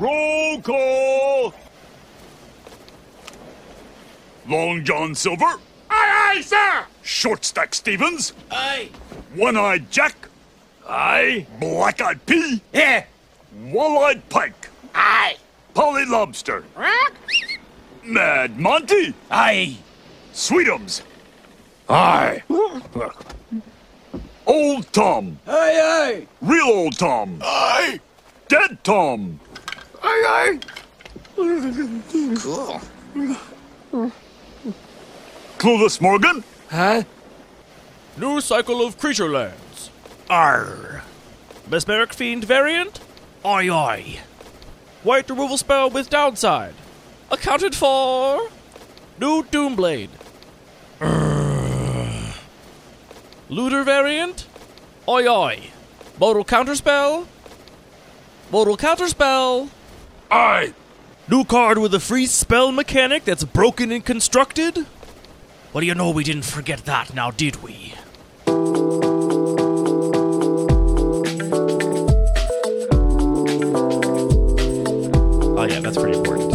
Roll call. Long John Silver. Aye, aye, sir! Short Stack Stevens. Aye. One Eyed Jack. Aye. Black Eyed Pea. Yeah. Wall Eyed Pike. Aye. Polly Lobster. Rock. Mad Monty. Aye. Sweetums. Aye. Old Tom. Aye, aye. Real Old Tom. Aye. Dead Tom. Aye, aye. Cool. Clueless Morgan. Huh? New cycle of creature lands. Arr. Mesmeric Fiend variant? Aye, aye. White removal spell with downside. Accounted for. New Doomblade. Urgh. Looter variant? Oi oi. Modal counterspell? Modal counterspell. Aye. New card with a free spell mechanic that's broken and constructed? Well, you know we didn't forget that now, did we? Oh, yeah, that's pretty important.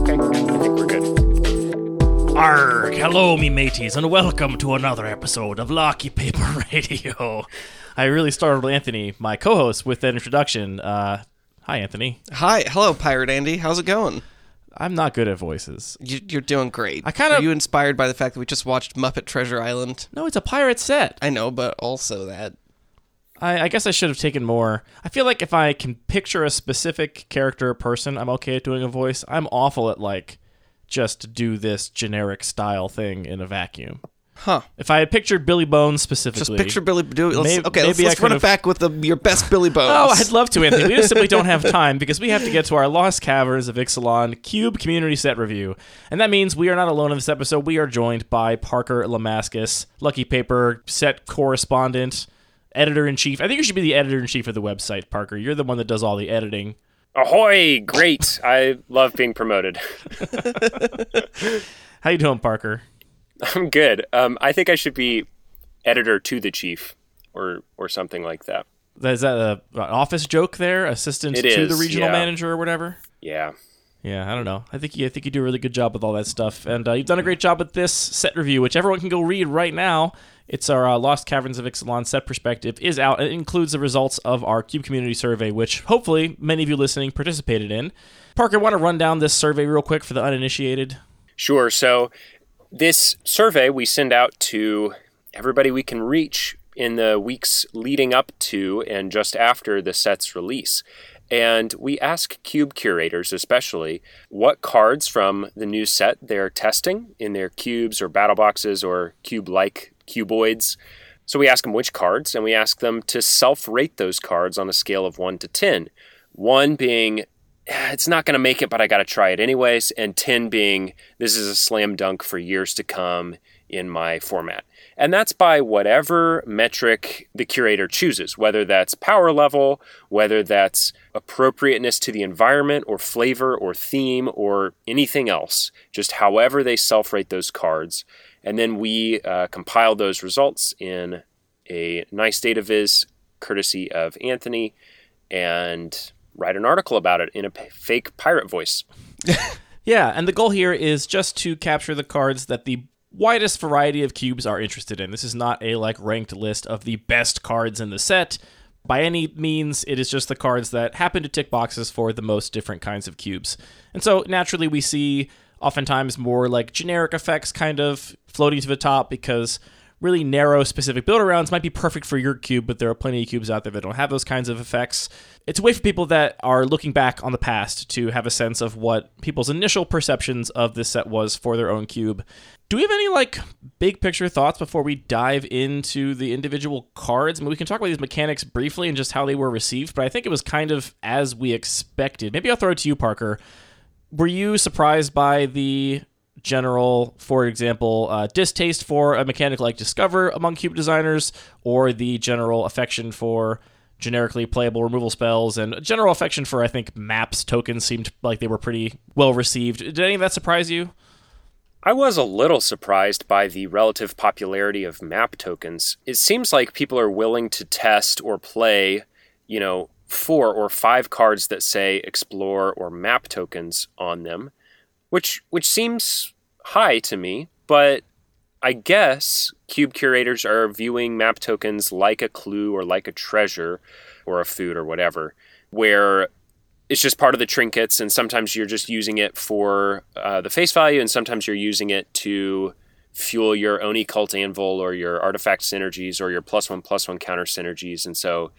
Okay, I think we're good. Arg! Hello, me mateys, and welcome to another episode of Lucky Paper Radio. I really startled Anthony, my co-host, with that introduction. Uh, hi, Anthony. Hi, hello, Pirate Andy. How's it going? I'm not good at voices. You, you're doing great. I kinda- Are you inspired by the fact that we just watched Muppet Treasure Island? No, it's a pirate set. I know, but also that. I, I guess I should have taken more. I feel like if I can picture a specific character or person, I'm okay at doing a voice. I'm awful at like just do this generic style thing in a vacuum. Huh. If I had pictured Billy Bones specifically, Just picture Billy. Do, let's, Maybe- okay, let's, maybe I let's run could've- it back with the, your best Billy oh, Bones. Oh, I'd love to, Anthony. We just simply don't have time because we have to get to our Lost Caverns of Ixalan Cube Community Set Review. And that means we are not alone in this episode. We are joined by Parker Lamascus, Lucky Paper set correspondent, editor in chief. I think you should be the editor in chief of the website, Parker. You're the one that does all the editing. Ahoy! Great. I love being promoted. How you doing, Parker? I'm good. Um, I think I should be editor to the chief, or or something like that. Is that a, an office joke there? Assistant It to the regional yeah. manager or whatever? Yeah. Yeah, I don't know. I think you, I think you do a really good job with all that stuff, and uh, you've done a great job with this set review, which everyone can go read right now. It's our uh, Lost Caverns of Ixalan set perspective is out. It includes the results of our Cube Community Survey, which hopefully many of you listening participated in. Parker, want to run down this survey real quick for the uninitiated? Sure. So this survey we send out to everybody we can reach in the weeks leading up to and just after the set's release. And we ask cube curators, especially, what cards from the new set they're testing in their cubes or battle boxes or cube like cuboids. So we ask them which cards, and we ask them to self rate those cards on a scale of 1 to 10. 1 being, "Eh, it's not going to make it, but I got to try it anyways, and 10 being, this is a slam dunk for years to come in my format. And that's by whatever metric the curator chooses, whether that's power level, whether that's appropriateness to the environment or flavor or theme or anything else, just however they self rate those cards. And then we uh, compile those results in a nice data viz courtesy of Anthony and write an article about it in a p- fake pirate voice. Yeah, and the goal here is just to capture the cards that the widest variety of cubes are interested in. This is not a like ranked list of the best cards in the set. By any means, it is just the cards that happen to tick boxes for the most different kinds of cubes. And so naturally we see oftentimes more like generic effects kind of floating to the top because really narrow specific build arounds might be perfect for your cube, but there are plenty of cubes out there that don't have those kinds of effects. It's a way for people that are looking back on the past to have a sense of what people's initial perceptions of this set was for their own cube. Do we have any like big picture thoughts before we dive into the individual cards? I mean, we can talk about these mechanics briefly and just how they were received, but I think it was kind of as we expected. Maybe I'll throw it to you, Parker. Were you surprised by the general, for example, uh, distaste for a mechanic like Discover among cube designers, or the general affection for generically playable removal spells, and general affection for, I think, maps tokens seemed like they were pretty well received. Did any of that surprise you? I was a little surprised by the relative popularity of map tokens. It seems like people are willing to test or play, you know, four or five cards that say explore or map tokens on them, which which seems high to me, but I guess cube curators are viewing map tokens like a clue or like a treasure or a food or whatever, where it's just part of the trinkets, and sometimes you're just using it for uh, the face value, and sometimes you're using it to fuel your Oni cult anvil or your artifact synergies or your plus one plus one counter synergies, and so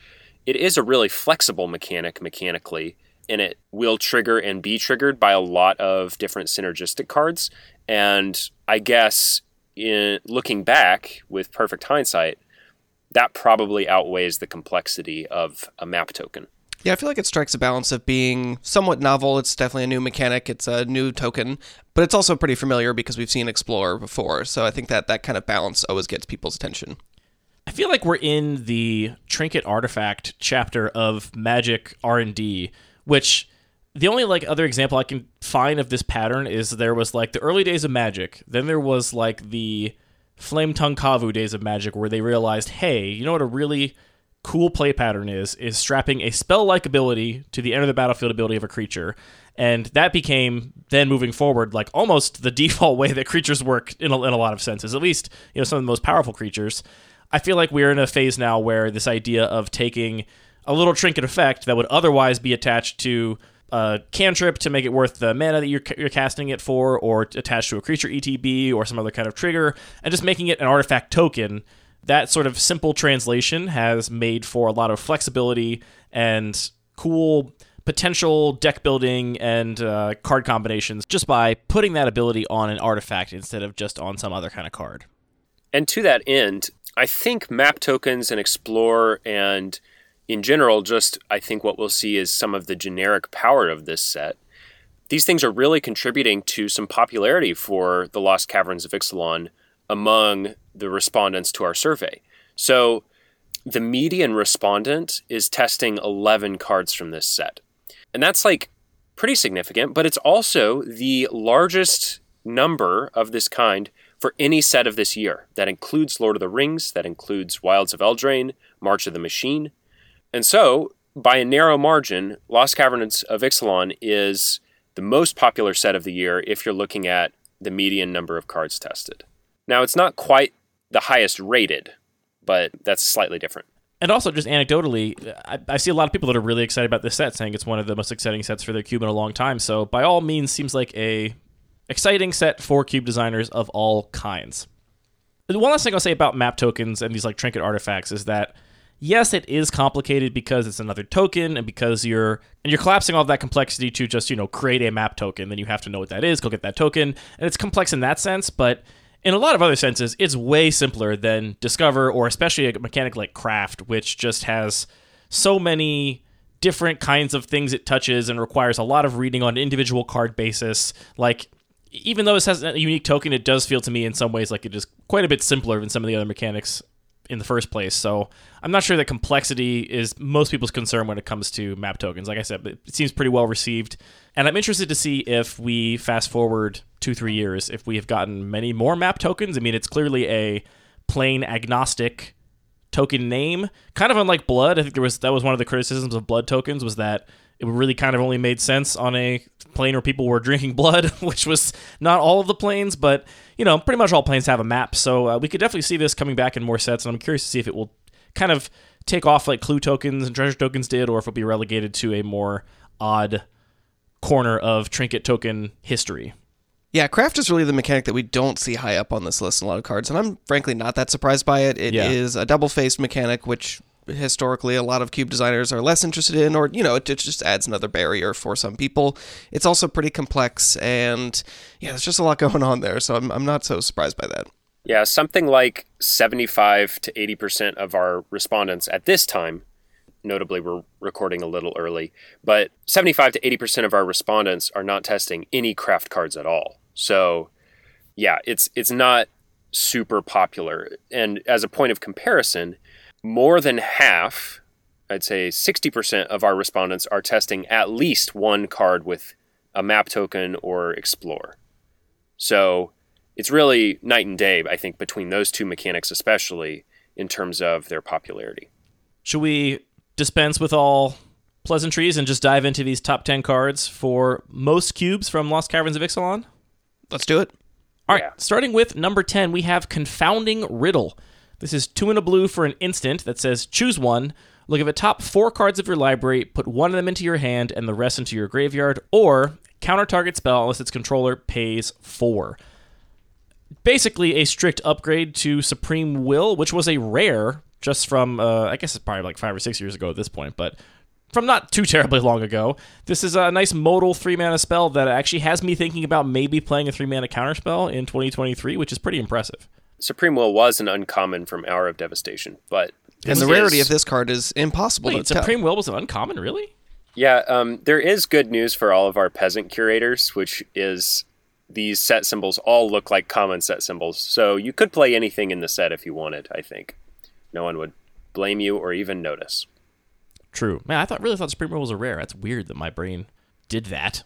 it is a really flexible mechanic mechanically, and it will trigger and be triggered by a lot of different synergistic cards. And I guess in looking back with perfect hindsight, that probably outweighs the complexity of a map token. Yeah, I feel like it strikes a balance of being somewhat novel. It's definitely a new mechanic. It's a new token, but it's also pretty familiar because we've seen Explorer before. So I think that that kind of balance always gets people's attention. I feel like we're in the trinket artifact chapter of Magic R and D, which the only like other example I can find of this pattern is there was like the early days of Magic, then there was like the Flametongue Kavu days of Magic where they realized, hey, you know what a really cool play pattern is is strapping a spell like ability to the end of the battlefield ability of a creature. And that became then moving forward like almost the default way that creatures work in a, in a lot of senses at least you know some of the most powerful creatures. I feel like we're in a phase now where this idea of taking a little trinket effect that would otherwise be attached to a cantrip to make it worth the mana that you're, you're casting it for or attached to a creature etb or some other kind of trigger and just making it an artifact token that sort of simple translation has made for a lot of flexibility and cool potential deck building and uh, card combinations just by putting that ability on an artifact instead of just on some other kind of card. And to that end, I think map tokens and explore and in general, just I think what we'll see is some of the generic power of this set. These things are really contributing to some popularity for the Lost Caverns of Ixalan among the respondents to our survey. So the median respondent is testing 11 cards from this set. And that's like pretty significant, but it's also the largest number of this kind for any set of this year. That includes Lord of the Rings, that includes Wilds of Eldraine, March of the Machine. And so, by a narrow margin, Lost Caverns of Ixalan is the most popular set of the year if you're looking at the median number of cards tested. Now, it's not quite the highest rated, but that's slightly different. And also, just anecdotally, I, I, see a lot of people that are really excited about this set, saying it's one of the most exciting sets for their cube in a long time. So, by all means, seems like a exciting set for cube designers of all kinds. The one last thing I'll say about map tokens and these like trinket artifacts is that yes, it is complicated because it's another token and because you're and you're collapsing all of that complexity to just you know create a map token. Then you have to know what that is, go get that token, and it's complex in that sense, but in a lot of other senses, it's way simpler than Discover or especially a mechanic like Craft, which just has so many different kinds of things it touches and requires a lot of reading on an individual card basis. Like, even though this has a unique token, it does feel to me in some ways like it is quite a bit simpler than some of the other mechanics in the first place. So I'm not sure that complexity is most people's concern when it comes to map tokens. Like I said, it seems pretty well received. And I'm interested to see if we fast forward two, three years, if we have gotten many more map tokens. I mean, it's clearly a plane agnostic token name, kind of unlike Blood. I think there was that was one of the criticisms of Blood tokens was that it really kind of only made sense on a plane where people were drinking blood, which was not all of the planes, but you know, pretty much all planes have a map. So uh, we could definitely see this coming back in more sets, and I'm curious to see if it will kind of take off like clue tokens and treasure tokens did, or if it'll be relegated to a more odd corner of trinket token history. Yeah, craft is really the mechanic that we don't see high up on this list in a lot of cards, and I'm frankly not that surprised by it. It Yeah. is a double faced mechanic, which historically a lot of cube designers are less interested in, or, you know, it, it just adds another barrier for some people. It's also pretty complex, and yeah, there's just a lot going on there, so I'm, I'm not so surprised by that. Yeah, something like 75 to 80% of our respondents at this time, notably we're recording a little early, but 75 to 80% of our respondents are not testing any craft cards at all. So, yeah, it's it's not super popular. And as a point of comparison, more than half, I'd say 60% of our respondents are testing at least one card with a map token or explore. So, it's really night and day, I think, between those two mechanics, especially in terms of their popularity. Should we dispense with all pleasantries and just dive into these top 10 cards for most cubes from Lost Caverns of Ixalan? Let's do it. All right, Yeah. starting with number 10, we have Confounding Riddle. This is two in a blue for an instant that says choose one. Look at the top four cards of your library, put one of them into your hand and the rest into your graveyard, or counter target spell unless its controller pays four. Basically, a strict upgrade to Supreme Will, which was a rare just from, uh, I guess it's probably like five or six years ago at this point, but from not too terribly long ago. This is a nice modal three mana spell that actually has me thinking about maybe playing a three mana counterspell in 2023, which is pretty impressive. Supreme Will was an uncommon from Hour of Devastation, but And the is- rarity of this card is impossible Wait, to tell. Supreme Will was an uncommon, really? Yeah, um, there is good news for all of our peasant curators, which is these set symbols all look like common set symbols. So you could play anything in the set if you wanted, I think. No one would blame you or even notice. True. Man, I thought really thought Supreme Will was a rare. That's weird that my brain did that.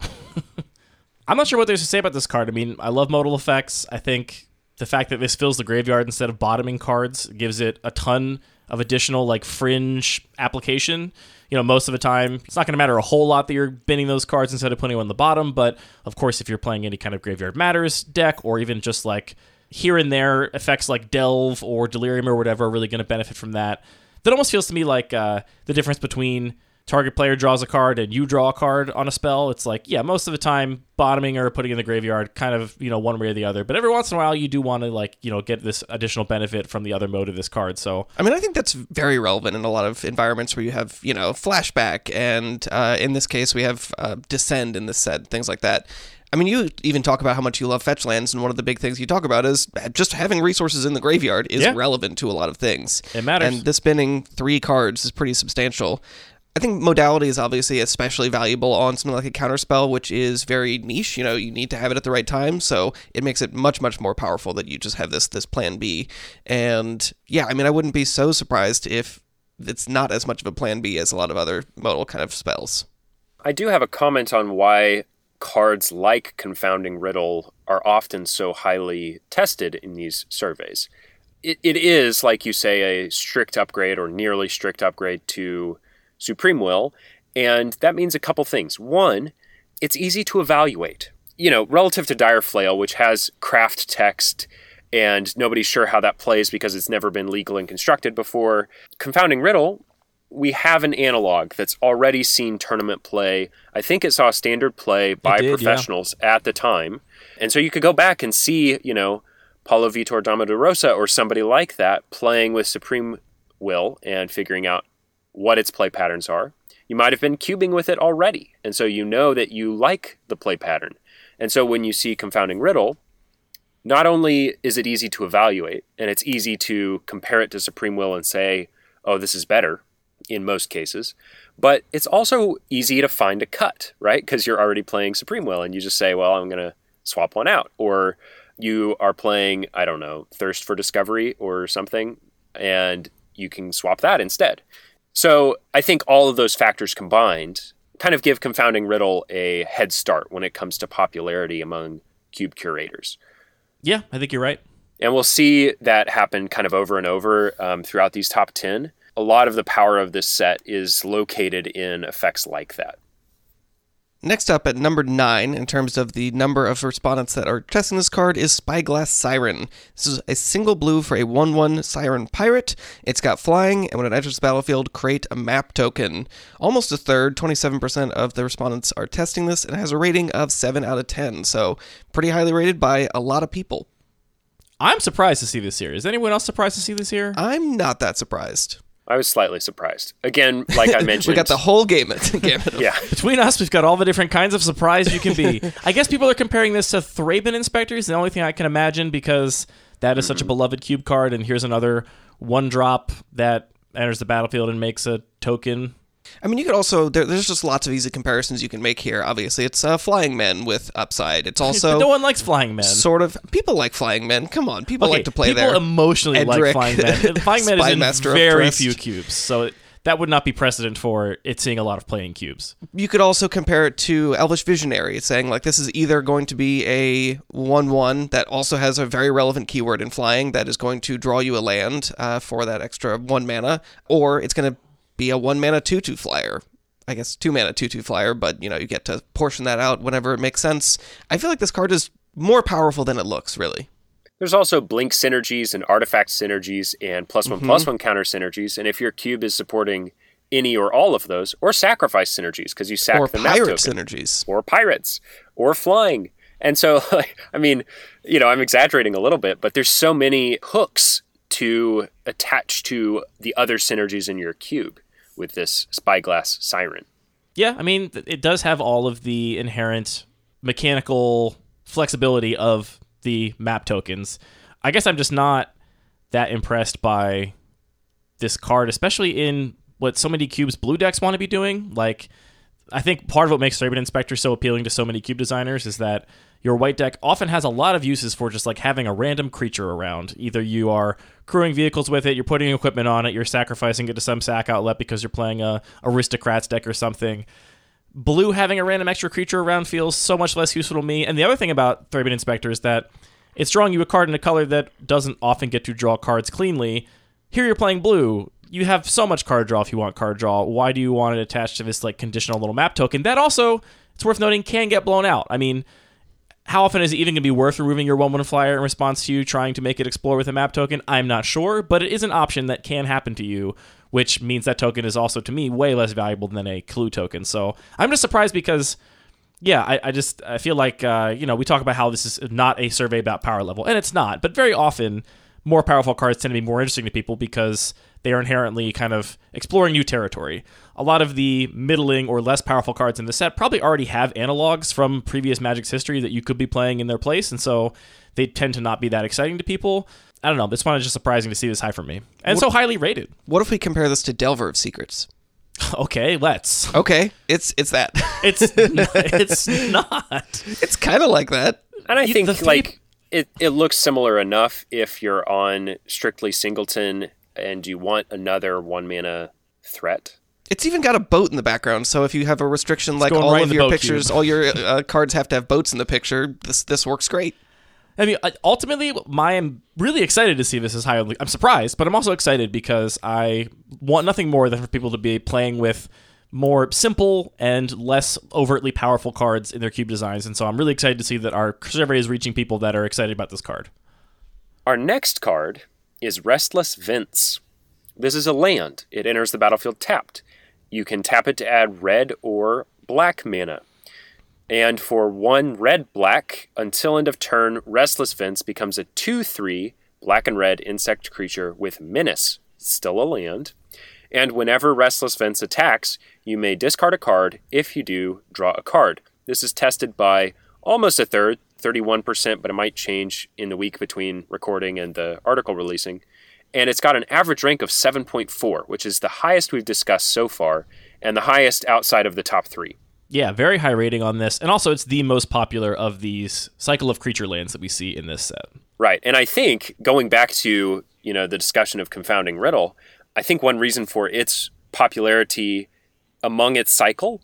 I'm not sure what there's to say about this card. I mean, I love modal effects. I think the fact that this fills the graveyard instead of bottoming cards gives it a ton of additional like fringe application. You know, most of the time it's not going to matter a whole lot that you're binning those cards instead of putting them on the bottom. But of course, if you're playing any kind of graveyard matters deck or even just like here and there effects like delve or delirium or whatever are really going to benefit from that. That almost feels to me like uh, the difference between target player draws a card and you draw a card on a spell. It's like, yeah, most of the time, bottoming or putting in the graveyard, kind of, you know, one way or the other. But every once in a while, you do want to, like, you know, get this additional benefit from the other mode of this card. So, I mean, I think that's very relevant in a lot of environments where you have, you know, flashback, and uh, in this case, we have uh, descend in this set, things like that. I mean, you even talk about how much you love fetch lands, and one of the big things you talk about is just having resources in the graveyard is Yeah. relevant to a lot of things. It matters. And this spinning three cards is pretty substantial. I think modality is obviously especially valuable on something like a counterspell, which is very niche. You know, you need to have it at the right time, so it makes it much, much more powerful that you just have this this plan B. And yeah, I mean, I wouldn't be so surprised if it's not as much of a plan B as a lot of other modal kind of spells. I do have a comment on why cards like Confounding Riddle are often so highly tested in these surveys. It, it is, like you say, a strict upgrade or nearly strict upgrade to Supreme Will, and that means a couple things. One, it's easy to evaluate. You know, relative to Dire Flail, which has craft text and nobody's sure how that plays because it's never been legal and constructed before. Confounding Riddle, we have an analog that's already seen tournament play. I think it saw standard play by did, yeah. professionals at the time. And so you could go back and see, you know, Paulo Vitor Damo da Rosa or somebody like that playing with Supreme Will and figuring out what its play patterns are. You might have been cubing with it already, and so you know that you like the play pattern. And so when you see Confounding Riddle, not only is it easy to evaluate, and it's easy to compare it to Supreme Will and say, oh, this is better in most cases, but it's also easy to find a cut, right? Because you're already playing Supreme Will and you just say, well, I'm going to swap one out. Or you are playing, I don't know, Thirst for Discovery or something, and you can swap that instead. So I think all of those factors combined kind of give Confounding Riddle a head start when it comes to popularity among cube curators. yeah, I think you're right. And we'll see that happen kind of over and over um, throughout these top 10. A lot of the power of this set is located in effects like that. Next up at number nine, in terms of the number of respondents that are testing this card, is Spyglass Siren. This is a single blue for a 1 1 Siren Pirate. It's got flying, and when it enters the battlefield, create a map token. Almost a third, 27% of the respondents are testing this, and it has a rating of 7 out of 10, so pretty highly rated by a lot of people. I'm surprised to see this here. Is anyone else surprised to see this here? I'm not that surprised. I was slightly surprised. Again, like I mentioned, we got the whole gamut. yeah, Between us, we've got all the different kinds of surprise you can be. I guess people are comparing this to Thraben Inspectors, the only thing I can imagine because that is such a beloved cube card, and here's another one drop that enters the battlefield and makes a token. I mean, you could also there, there's just lots of easy comparisons you can make here. Obviously, it's uh, flying men with upside. It's also no one likes flying men. sort of people like flying men. Come on, people okay, like to play people there. People emotionally like Edric, flying men. Flying men is in Master very few cubes, so that would not be precedent for it seeing a lot of playing cubes. you could also compare it to Elvish Visionary, saying like this is either going to be a one-one that also has a very relevant keyword in flying that is going to draw you a land uh, for that extra one mana, or it's going to be a one mana two-two flyer. I guess two mana two two flyer, but you know you get to portion that out whenever it makes sense. I feel like this card is more powerful than it looks, really. There's also blink synergies and artifact synergies and plus one, plus mm-hmm. one counter synergies. And if your cube is supporting any or all of those, or sacrifice synergies because you sack Or the map token, synergies. or pirates, or flying. And so, I mean, you know, I'm exaggerating a little bit, but there's so many hooks to attach to the other synergies in your cube with this spyglass siren. Yeah, I mean, it does have all of the inherent mechanical flexibility of the map tokens. I guess I'm just not that impressed by this card, especially in what so many cubes blue decks want to be doing. Like, I think part of what makes Thraben Inspector so appealing to so many cube designers is that your white deck often has a lot of uses for just like having a random creature around. Either you are crewing vehicles with it, you're putting equipment on it, you're sacrificing it to some sack outlet because you're playing a aristocrats deck or something. Blue having a random extra creature around feels so much less useful to me. And the other thing about Thraben Inspector is that it's drawing you a card in a color that doesn't often get to draw cards cleanly. Here you're playing blue. You have so much card draw if you want card draw. Why do you want it attached to this like conditional little map token? That also, it's worth noting, can get blown out. I mean, how often is it even going to be worth removing your one one flyer in response to you trying to make it explore with a map token? I'm not sure, but it is an option that can happen to you, which means that token is also to me way less valuable than a clue token. So I'm just surprised because yeah, I, I just I feel like uh, you know we talk about how this is not a survey about power level, and it's not. But very often, more powerful cards tend to be more interesting to people because they are inherently kind of exploring new territory. A lot of the middling or less powerful cards in the set probably already have analogs from previous Magic's history that you could be playing in their place, and so they tend to not be that exciting to people. I don't know. This one is just surprising to see this high for me, and so highly rated. What if we compare this to Delver of Secrets? Okay, let's. Okay, it's it's that. It's it's not. it's kind of like that. And I You- think the three- like it, it looks similar enough if you're on strictly singleton and you want another one mana threat. It's even got a boat in the background, so if you have a restriction like going all right of your pictures, cube. all your uh, cards have to have boats in the picture, this this works great. I mean, uh, ultimately, my, I'm really excited to see this as high. I'm surprised, but I'm also excited because I want nothing more than for people to be playing with more simple and less overtly powerful cards in their cube designs. And so I'm really excited to see that our survey is reaching people that are excited about this card. Our next card is Restless Vents. This is a land. It enters the battlefield tapped. You can tap it to add red or black mana. And for one red black, until end of turn, Restless Vents becomes a 2 3 black and red insect creature with Menace, still a land. And whenever Restless Vents attacks, you may discard a card. If you do, draw a card. This is tested by almost a third, 31%, but it might change in the week between recording and the article releasing. And it's got an average rank of 7.4, which is the highest we've discussed so far, and the highest outside of the top three. Yeah, very high rating on this. And also, it's the most popular of these cycle of creature lands that we see in this set. Right. And I think going back to, you know, the discussion of confounding riddle, I think one reason for its popularity among its cycle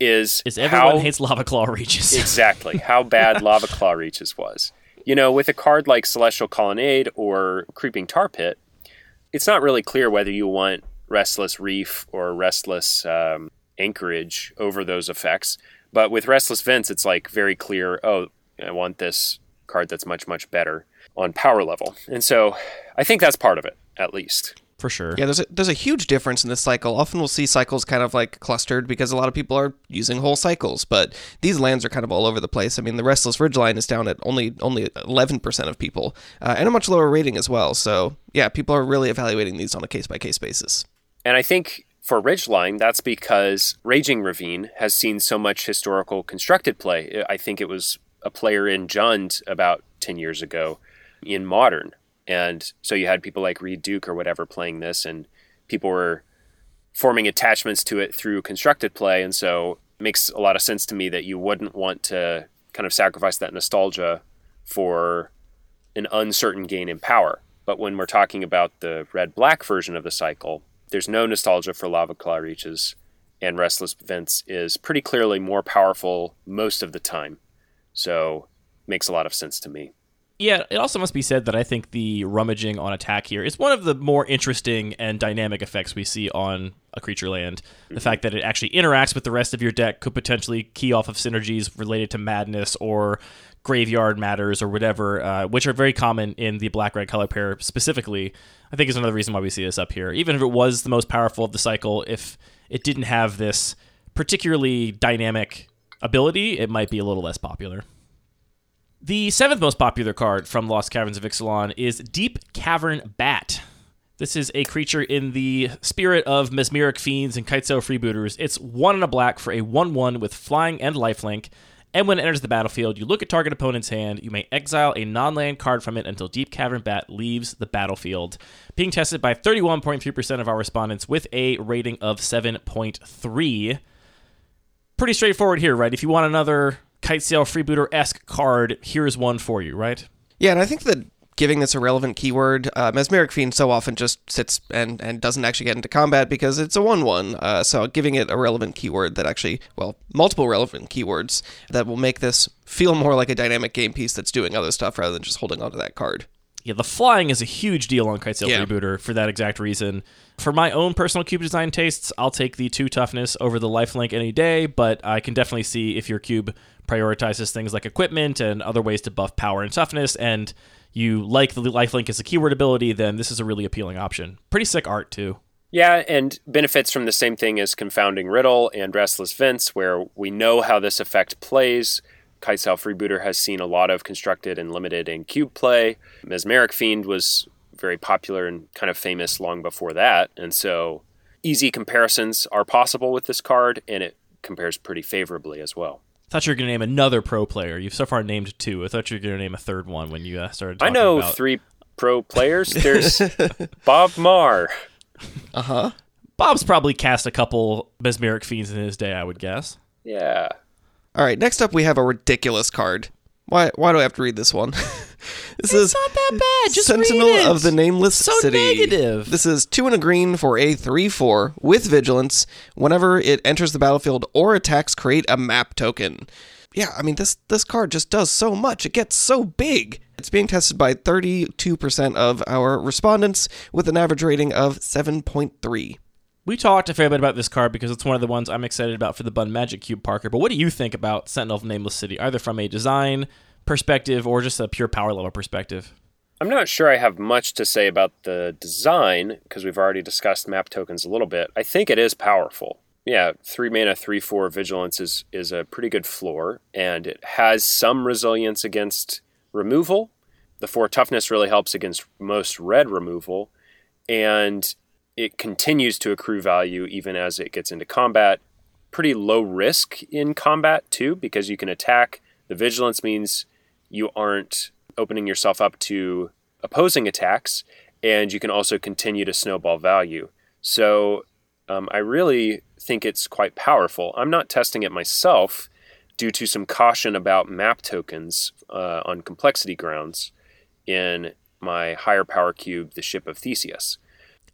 is, Is everyone how, hates Lavaclaw Reaches. exactly how bad Lavaclaw Reaches was. You know, with a card like Celestial Colonnade or Creeping Tar Pit, it's not really clear whether you want Restless Reef or Restless um, Anchorage over those effects. But with Restless Vents, it's like very clear. Oh, I want this card that's much much better on power level, and so I think that's part of it at least. For sure. Yeah, there's a, there's a huge difference in this cycle. Often we'll see cycles kind of like clustered because a lot of people are using whole cycles, but these lands are kind of all over the place. I mean, the Restless Ridgeline is down at only only 11% of people, uh, and a much lower rating as well. So yeah, people are really evaluating these on a case by case basis. And I think for Ridgeline, that's because Raging Ravine has seen so much historical constructed play. I think it was a player in Jund about 10 years ago in Modern. And so you had people like Reed Duke or whatever playing this, and people were forming attachments to it through constructed play. And so it makes a lot of sense to me that you wouldn't want to kind of sacrifice that nostalgia for an uncertain gain in power. But when we're talking about the red black version of the cycle, there's no nostalgia for Lavaclaw Reaches, and Restless Vents is pretty clearly more powerful most of the time. So makes a lot of sense to me. Yeah, it also must be said that I think the rummaging on attack here is one of the more interesting and dynamic effects we see on a creature land. The fact that it actually interacts with the rest of your deck could potentially key off of synergies related to madness or graveyard matters or whatever, uh, which are very common in the black red color pair specifically. I think is another reason why we see this up here. Even if it was the most powerful of the cycle, if it didn't have this particularly dynamic ability, it might be a little less popular. The seventh most popular card from Lost Caverns of Ixalan is Deep Cavern Bat. This is a creature in the spirit of Mesmeric Fiends and Kitesail Freebooters. It's one and a black for a 1 1 with flying and lifelink. And when it enters the battlefield, you look at target opponent's hand. You may exile a non land card from it until Deep Cavern Bat leaves the battlefield. Being tested by 31.3% of our respondents with a rating of 7.3. Pretty straightforward here, right? If you want another Kitesail Freebooter esque card, here's one for you, right? Yeah, and I think that giving this a relevant keyword, uh, Mesmeric Fiend so often just sits and, and doesn't actually get into combat because it's a 1 1. Uh, so giving it a relevant keyword that actually, well, multiple relevant keywords that will make this feel more like a dynamic game piece that's doing other stuff rather than just holding onto that card. Yeah, the flying is a huge deal on Kitesail Yeah. Freebooter for that exact reason. For my own personal cube design tastes, I'll take the two toughness over the lifelink any day, but I can definitely see if your cube prioritizes things like equipment and other ways to buff power and toughness, and you like the lifelink as a keyword ability, then this is a really appealing option. Pretty sick art, too. Yeah, and benefits from the same thing as Confounding Riddle and Restless Vents, where we know how this effect plays. Kitesail Freebooter has seen a lot of constructed and limited and cube play. Mesmeric Fiend was very popular and kind of famous long before that, and so easy comparisons are possible with this card, and it compares pretty favorably as well. Thought you were going to name another pro player. You've so far named two. I thought you were going to name a third one when you uh, started I know about... three pro players. There's Bob Maher. Uh huh. Bob's probably cast a couple Mesmeric Fiends in his day, I would guess. Yeah. All right, next up we have a ridiculous card. Why why do I have to read this one? this is not that bad. Just Sentinel read it. of the Nameless So City. negative. This is two and a green for a 3 4 with vigilance. Whenever it enters the battlefield or attacks, create a map token. Yeah, I mean this this card just does so much. It gets so big. It's being tested by 32% of our respondents with an average rating of 7.3. We talked a fair bit about this card because it's one of the ones I'm excited about for the Bun Magic Cube, Parker. But what do you think about Sentinel of Nameless City, either from a design perspective or just a pure power level perspective? I'm not sure I have much to say about the design because we've already discussed map tokens a little bit. I think it is powerful. Yeah, three mana, three four vigilance is is a pretty good floor, and it has some resilience against removal. The four toughness really helps against most red removal, and it continues to accrue value even as it gets into combat. Pretty low risk in combat too, because you can attack. The vigilance means you aren't opening yourself up to opposing attacks, and you can also continue to snowball value. So um, I really think it's quite powerful. I'm not testing it myself due to some caution about map tokens uh, on complexity grounds in my higher power cube, the Ship of Theseus.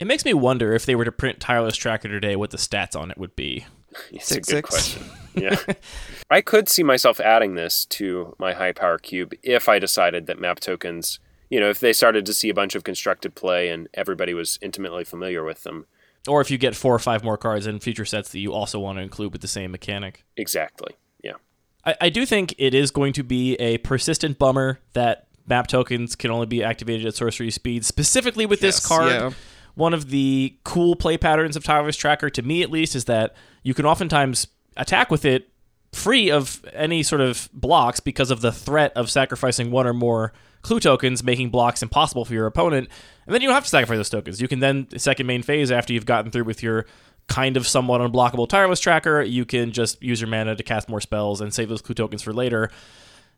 It makes me wonder if they were to print Tireless Tracker today, what the stats on it would be. It's Six, a good six. question. Yeah. I could see myself adding this to my high power cube if I decided that map tokens, you know, if they started to see a bunch of constructed play and everybody was intimately familiar with them. Or if you get four or five more cards in future sets that you also want to include with the same mechanic. Exactly. Yeah. I, I do think it is going to be a persistent bummer that map tokens can only be activated at sorcery speed, specifically with this card. yeah. One of the cool play patterns of Tireless Tracker, to me at least, is that you can oftentimes attack with it free of any sort of blocks because of the threat of sacrificing one or more clue tokens, making blocks impossible for your opponent. And then you don't have to sacrifice those tokens. You can then, second main phase, after you've gotten through with your kind of somewhat unblockable tireless tracker, you can just use your mana to cast more spells and save those clue tokens for later.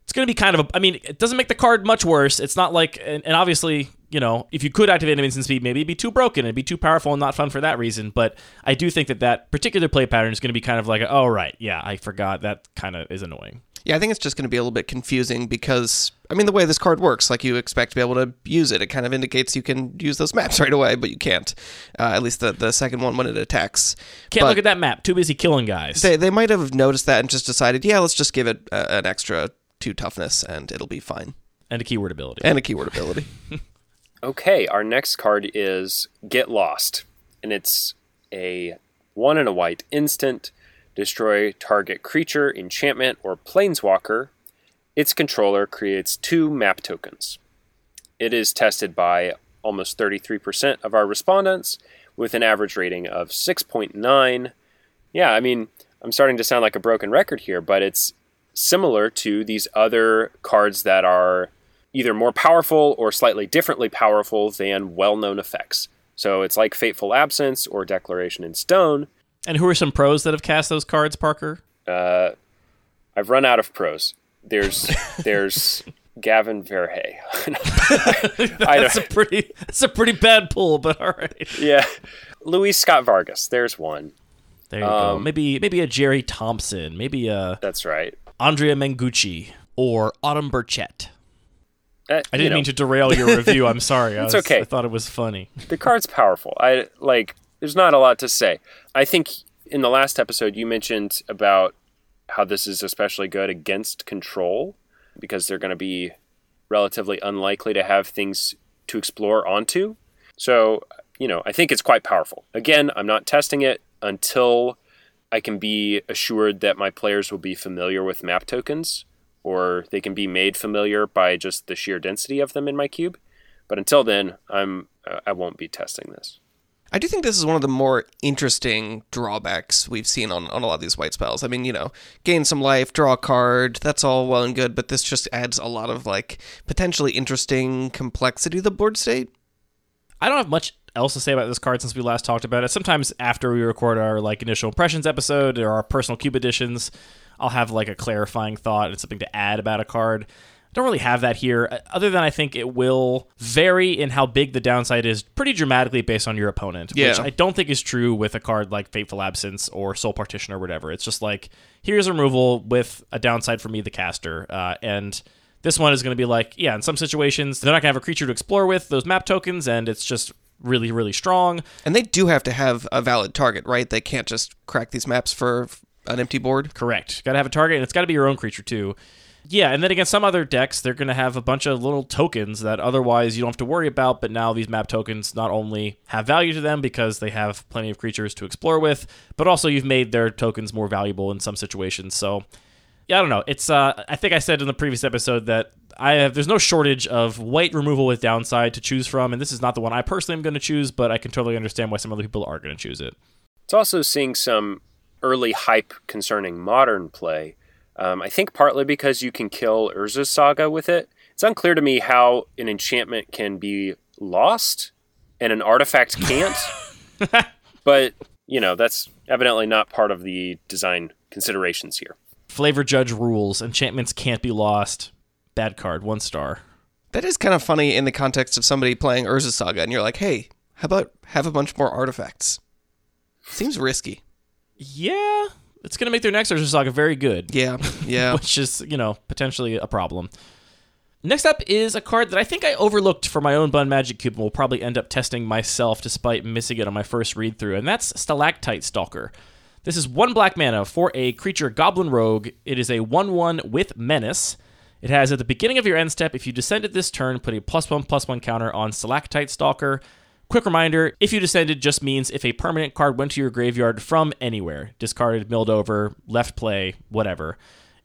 It's going to be kind of a. I mean, it doesn't make the card much worse. It's not like. And, and obviously, you know, if you could activate an instant speed, maybe it'd be too broken. It'd be too powerful and not fun for that reason. But I do think that that particular play pattern is going to be kind of like, oh, right. Yeah, I forgot. That kind of is annoying. Yeah, I think it's just going to be a little bit confusing because, I mean, the way this card works, like you expect to be able to use it, it kind of indicates you can use those maps right away, but you can't. Uh, at least the, the second one when it attacks. Can't But look at that map. Too busy killing guys. They, they might have noticed that and just decided, yeah, let's just give it uh, an extra two toughness and it'll be fine. And a keyword ability. and a keyword ability. Okay, our next card is Get Lost, and it's a one and a white instant. Destroy target creature, enchantment, or planeswalker. Its controller creates two map tokens. It is tested by almost 33% of our respondents with an average rating of 6.9. Yeah, I mean, I'm starting to sound like a broken record here, but it's similar to these other cards that are either more powerful or slightly differently powerful than well known effects. So it's like Fateful Absence or Declaration in Stone. and who are some pros that have cast those cards, Parker? Uh, I've run out of pros. There's there's Gavin Verhey. That's a pretty that's a pretty bad pull, but all right. yeah, Luis Scott Vargas. There's one. There you go. Maybe maybe a Jerry Thompson, maybe a That's right. Andrea Mengucci. Or Autumn Burchett. Uh, I didn't know, mean to derail your review. I'm sorry. I It's was- okay. I thought it was funny. the card's powerful. I like. There's not a lot to say. I think in the last episode you mentioned about how this is especially good against control because they're going to be relatively unlikely to have things to explore onto. So, you know, I think it's quite powerful. Again, I'm not testing it until I can be assured that my players will be familiar with map tokens or they can be made familiar by just the sheer density of them in my cube. But until then, I'm I won't be testing this. I do think this is one of the more interesting drawbacks we've seen on, on a lot of these white spells. I mean, you know, gain some life, draw a card, that's all well and good, but this just adds a lot of like potentially interesting complexity to the board state. I don't have much else to say about this card since we last talked about it. Sometimes after we record our like initial impressions episode or our personal cube editions, I'll have like a clarifying thought and something to add about a card. I don't really have that here, uh, other than I think it will vary in how big the downside is pretty dramatically based on your opponent, which Yeah. I don't think is true with a card like Fateful Absence or Soul Partition or whatever. It's just like, here's a removal with a downside for me, the caster. Uh, and this one is going to be like, yeah, in some situations, they're not going to have a creature to explore with those map tokens, and it's just really, really strong. And they do have to have a valid target, right? They can't just crack these maps for an empty board. Correct. Got to have a target, and it's got to be your own creature too. Yeah, and then against some other decks, they're going to have a bunch of little tokens that otherwise you don't have to worry about. But now these map tokens not only have value to them because they have plenty of creatures to explore with, but also you've made their tokens more valuable in some situations. So, yeah, I don't know. It's uh, I think I said in the previous episode that I have there's no shortage of white removal with downside to choose from, and this is not the one I personally am going to choose, but I can totally understand why some other people are going to choose it. It's also seeing some early hype concerning modern play. Um, I think partly because you can kill Urza's Saga with it. It's unclear to me how an enchantment can be lost and an artifact can't. but, you know, that's evidently not part of the design considerations here. Flavor Judge rules. Enchantments can't be lost. Bad card. One star. That is kind of funny in the context of somebody playing Urza Saga, and you're like, hey, how about have a bunch more artifacts? Seems risky. Yeah, it's going to make their next Urza Saga very good, Yeah, yeah. which is, you know, potentially a problem. Next up is a card that I think I overlooked for my own Bun Magic Cube and will probably end up testing myself despite missing it on my first read through, and that's Stalactite Stalker. This is one black mana for a creature Goblin Rogue. It is a 1 1 with Menace. It has at the beginning of your end step, if you descended this turn, put a plus one plus one counter on Stalactite Stalker. Quick reminder if you descended just means if a permanent card went to your graveyard from anywhere, discarded, milled over, left play, whatever.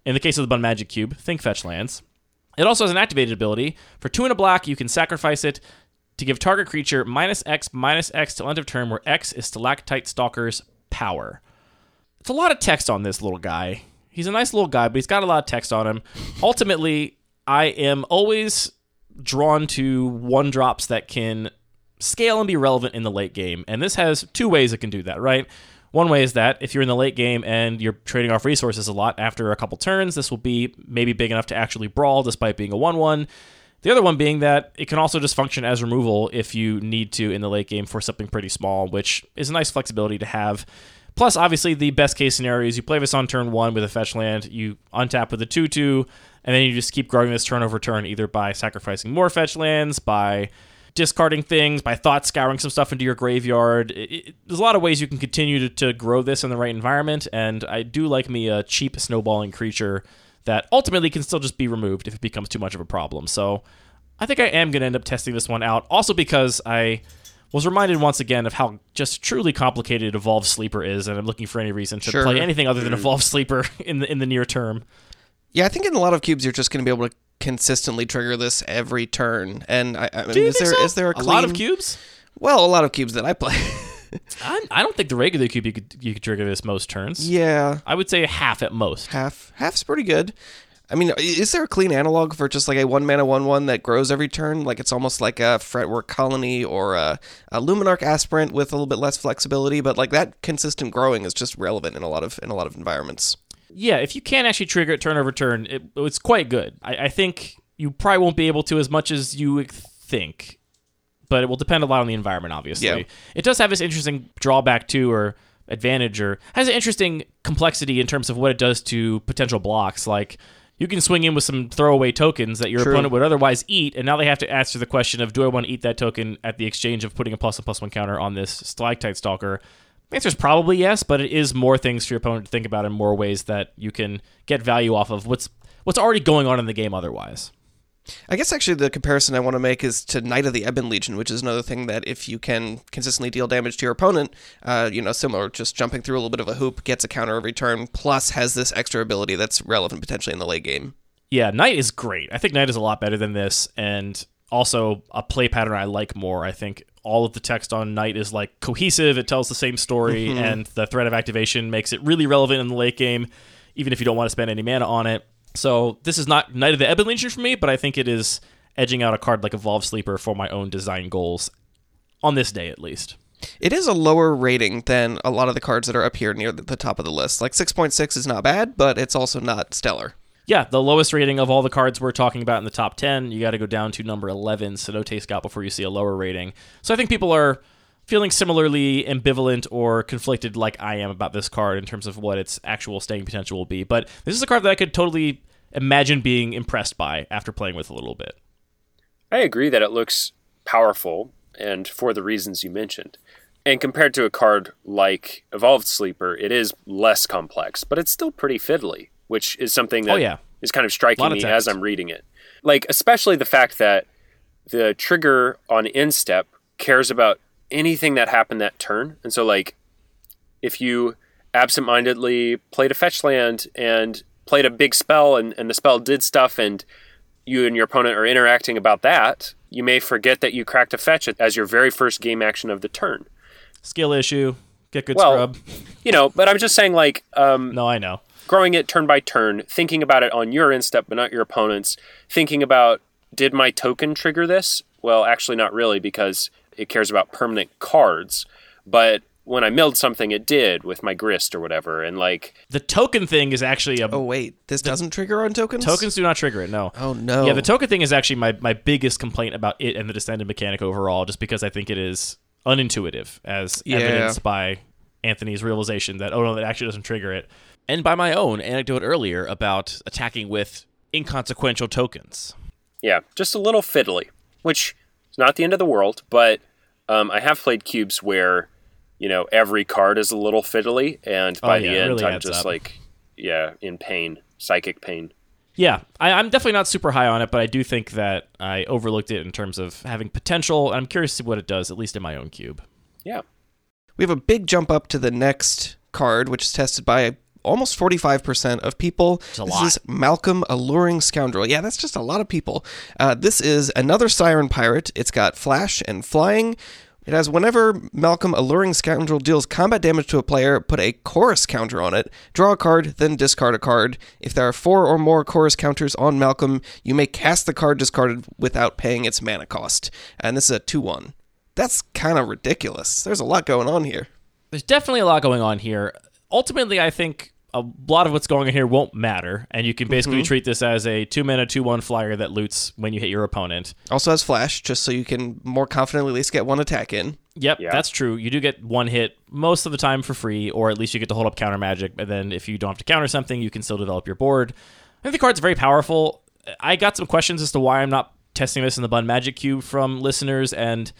In the case of the Bun Magic Cube, think fetch lands. It also has an activated ability. For two and a black, you can sacrifice it to give target creature minus X minus X till end of turn, where X is Stalactite Stalker's power. It's a lot of text on this little guy. He's a nice little guy, but he's got a lot of text on him. Ultimately, I am always drawn to one drops that can scale and be relevant in the late game. And this has two ways it can do that, right? One way is that if you're in the late game and you're trading off resources a lot after a couple turns, this will be maybe big enough to actually brawl despite being a 1 1. The other one being that it can also just function as removal if you need to in the late game for something pretty small, which is a nice flexibility to have. Plus, obviously, the best case scenario is you play this on turn one with a fetch land, you untap with a 2 2, and then you just keep growing this turn over turn either by sacrificing more fetch lands, by discarding things, by thought scouring some stuff into your graveyard. It, it, there's a lot of ways you can continue to, to grow this in the right environment, and I do like me a cheap snowballing creature that ultimately can still just be removed if it becomes too much of a problem. So I think I am going to end up testing this one out. Also because I was reminded once again of how just truly complicated Evolved Sleeper is, and I'm looking for any reason to Sure. play anything other than Evolved Sleeper in the in the near term. Yeah, I think in a lot of cubes you're just going to be able to consistently trigger this every turn. And I, I mean, Do you is think there so? is there a, a lot of cubes? Well, a lot of cubes that I play. I, I don't think the regular cube you could you could trigger this most turns. yeah, I would say half at most. half half's pretty good. I mean, is there a clean analog for just like a one mana one one that grows every turn? Like it's almost like a fretwork colony or a, a luminarch aspirant with a little bit less flexibility, but like that consistent growing is just relevant in a lot of in a lot of environments. Yeah, if you can actually trigger it turn over turn, it, it's quite good. I, I think you probably won't be able to as much as you think, but it will depend a lot on the environment. Obviously, Yeah. it does have this interesting drawback too, or advantage, or has an interesting complexity in terms of what it does to potential blocks. Like you can swing in with some throwaway tokens that your True. opponent would otherwise eat, and now they have to answer the question of do I want to eat that token at the exchange of putting a plus and plus one counter on this stalactite stalker. The answer is probably yes, but it is more things for your opponent to think about in more ways that you can get value off of what's what's already going on in the game otherwise. I guess actually the comparison I want to make is to Knight of the Ebon Legion, which is another thing that if you can consistently deal damage to your opponent, uh, you know, similar, just jumping through a little bit of a hoop, gets a counter every turn, plus has this extra ability that's relevant potentially in the late game. Yeah, Knight is great. I think Knight is a lot better than this, and also a play pattern I like more. I think all of the text on Knight is like cohesive. It tells the same story, and the threat of activation makes it really relevant in the late game, even if you don't want to spend any mana on it. So this is not Knight of the Ebon Legion for me, but I think it is edging out a card like Evolved Sleeper for my own design goals on this day at least. It is a lower rating than a lot of the cards that are up here near the, top of the list. Like 6.6 is not bad, but it's also not stellar. Yeah, the lowest rating of all the cards we're talking about in the top 10, you got to go down to number 11, Cenote Scout, before you see a lower rating. So I think people are feeling similarly ambivalent or conflicted like I am about this card in terms of what its actual staying potential will be. But this is a card that I could totally imagine being impressed by after playing with a little bit. I agree that it looks powerful and for the reasons you mentioned. And compared to a card like Evolved Sleeper, it is less complex, but it's still pretty fiddly, which is something that Oh, is kind of striking of me text. as I'm reading it. Like, especially the fact that the trigger on end step cares about anything that happened that turn. And so, like, if you absentmindedly played a fetch land and played a big spell and, and the spell did stuff and you and your opponent are interacting about that, you may forget that you cracked a fetch as your very first game action of the turn. Skill issue, get good Well- scrub. You know, but I'm just saying, like, um, No, I know. growing it turn by turn, thinking about it on your end step but not your opponent's, thinking about did my token trigger this? Well, actually, not really because it cares about permanent cards. But when I milled something, it did with my grist or whatever. And like, The token thing is actually a Oh, wait. This doesn't trigger on tokens? Tokens do not trigger it, no. Oh, no. Yeah, the token thing is actually my, my biggest complaint about it and the descended mechanic overall, just because I think it is unintuitive, as Yeah. evidenced by Anthony's realization that, oh no, that actually doesn't trigger it. And by my own anecdote earlier about attacking with inconsequential tokens. yeah, just a little fiddly, which is not the end of the world. But um, I have played cubes where, you know, every card is a little fiddly. And by Oh, yeah, the end, really I'm just up. like, yeah, in pain, psychic pain. Yeah, I, I'm definitely not super high on it, but I do think that I overlooked it in terms of having potential. I'm curious to see what it does, at least in my own cube. Yeah. We have a big jump up to the next card, which is tested by almost 45% of people. It's a this lot. is Malcolm Alluring Scoundrel. Yeah, that's just a lot of people. Uh, this is another Siren Pirate. It's got flash and flying. It has whenever Malcolm Alluring Scoundrel deals combat damage to a player, put a chorus counter on it, draw a card, then discard a card. If there are four or more chorus counters on Malcolm, you may cast the card discarded without paying its mana cost. And this is a 2 1. That's kind of ridiculous. There's a lot going on here. There's definitely a lot going on here. Ultimately, I think a lot of what's going on here won't matter, and you can basically mm-hmm. treat this as a two mana, two one flyer that loots when you hit your opponent. Also has flash, just so you can more confidently at least get one attack in. Yep, Yeah. that's true. You do get one hit most of the time for free, or at least you get to hold up counter magic. And then if you don't have to counter something, you can still develop your board. I think the card's very powerful. I got some questions as to why I'm not testing this in the Bun Magic Cube from listeners, and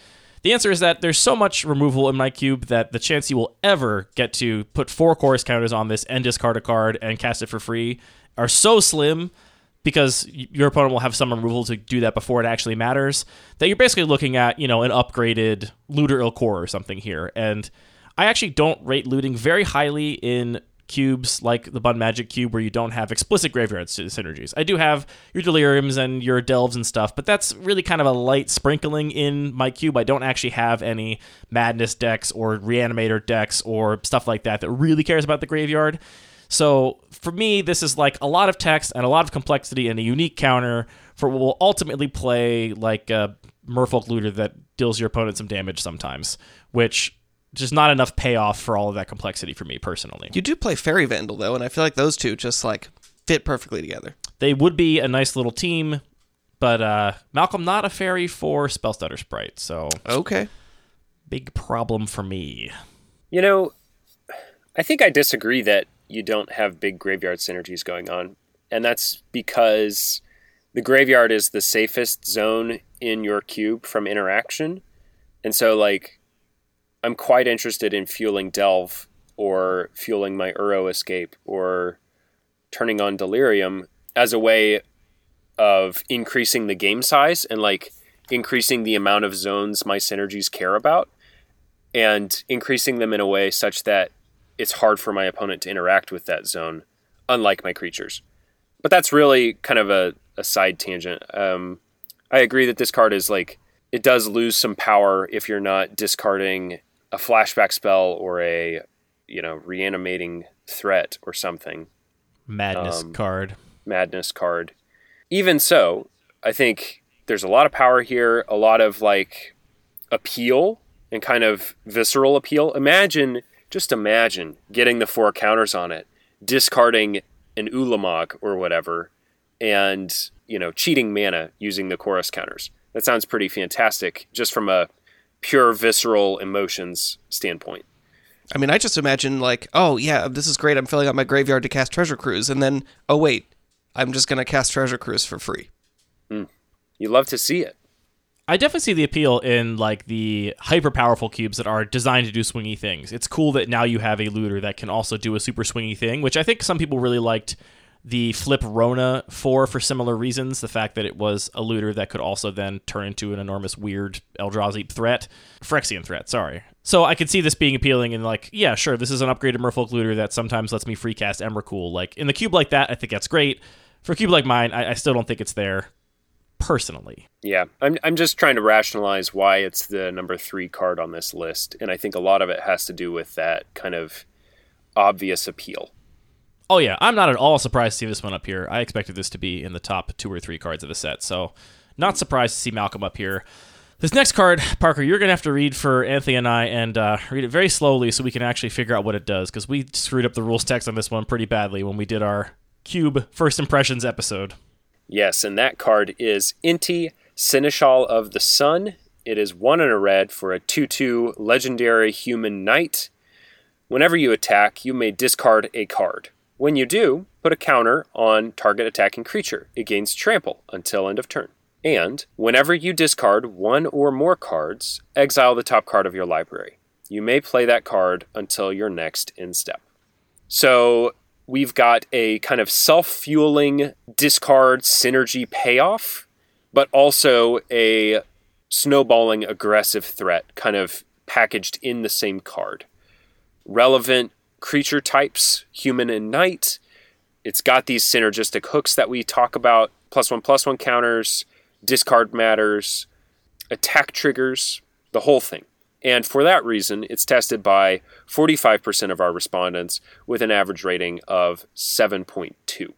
The answer is that there's so much removal in my cube that the chance you will ever get to put four chorus counters on this and discard a card and cast it for free are so slim because your opponent will have some removal to do that before it actually matters that you're basically looking at, you know, an upgraded Looter il-Kor or something here. And I actually don't rate looting very highly in cubes like the Bun Magic cube where you don't have explicit graveyard sy- synergies. I do have your Deliriums and your Delves and stuff, but that's really kind of a light sprinkling in my cube. I don't actually have any Madness decks or Reanimator decks or stuff like that that really cares about the graveyard. So for me, this is like a lot of text and a lot of complexity and a unique counter for what will ultimately play like a Merfolk Looter that deals your opponent some damage sometimes, which just not enough payoff for all of that complexity for me personally. You do play Faerie Vandal though, and I feel like those two just like fit perfectly together. They would be a nice little team, but uh, Malcolm not a fairy for Spellstutter Sprite, so Okay. big problem for me. You know, I think I disagree that you don't have big graveyard synergies going on. And that's because the graveyard is the safest zone in your cube from interaction. And so, like, I'm quite interested in fueling Delve or fueling my Uro escape or turning on Delirium as a way of increasing the game size and, like, increasing the amount of zones my synergies care about and increasing them in a way such that it's hard for my opponent to interact with that zone, unlike my creatures. But that's really kind of a, a side tangent. Um, I agree that this card is like, it does lose some power if you're not discarding a flashback spell or a, you know, reanimating threat or something, Madness Um, card. madness card. Even so, I think there's a lot of power here, a lot of like appeal and kind of visceral appeal. Imagine, just imagine getting the four counters on it, discarding an Ulamog or whatever, and you know, cheating mana using the chorus counters. That sounds pretty fantastic, just from a pure visceral emotions standpoint. I mean, I just imagine like, oh yeah, this is great. I'm filling out my graveyard to cast Treasure Cruise, and then oh wait, I'm just gonna cast Treasure Cruise for free. Hmm. You love to see it. I definitely see the appeal in like the hyper powerful cubes that are designed to do swingy things. It's cool that now you have a looter that can also do a super swingy thing, which I think some people really liked the flip Rona for for similar reasons. The fact that it was a looter that could also then turn into an enormous weird Eldrazi threat, Phyrexian threat. Sorry. So I could see this being appealing and like, yeah, sure, this is an upgraded Merfolk looter that sometimes lets me free cast Emrakul. Like in the cube like that, I think that's great. For a cube like mine, I, I still don't think it's there personally. Yeah, I'm I'm just trying to rationalize why it's the number three card on this list, and I think a lot of it has to do with that kind of obvious appeal. Oh yeah, I'm not at all surprised to see this one up here. I expected this to be in the top two or three cards of the set, so not surprised to see Malcolm up here. This next card, Parker, you're gonna have to read for Anthony and I, and uh, read it very slowly so we can actually figure out what it does, because we screwed up the rules text on this one pretty badly when we did our cube first impressions episode. Yes, and that card is Inti, Seneschal of the Sun. It is one and a red for a 2 2 legendary human knight. Whenever you attack, you may discard a card. When you do, put a counter on target attacking creature. It gains trample until end of turn. And whenever you discard one or more cards, exile the top card of your library. You may play that card until your next end step. So we've got a kind of self fueling discard synergy payoff, but also a snowballing aggressive threat kind of packaged in the same card. Relevant creature types, human and knight. It's got these synergistic hooks that we talk about plus one, plus one counters, discard matters, attack triggers, the whole thing. And for that reason, it's tested by 45% of our respondents with an average rating of 7.2.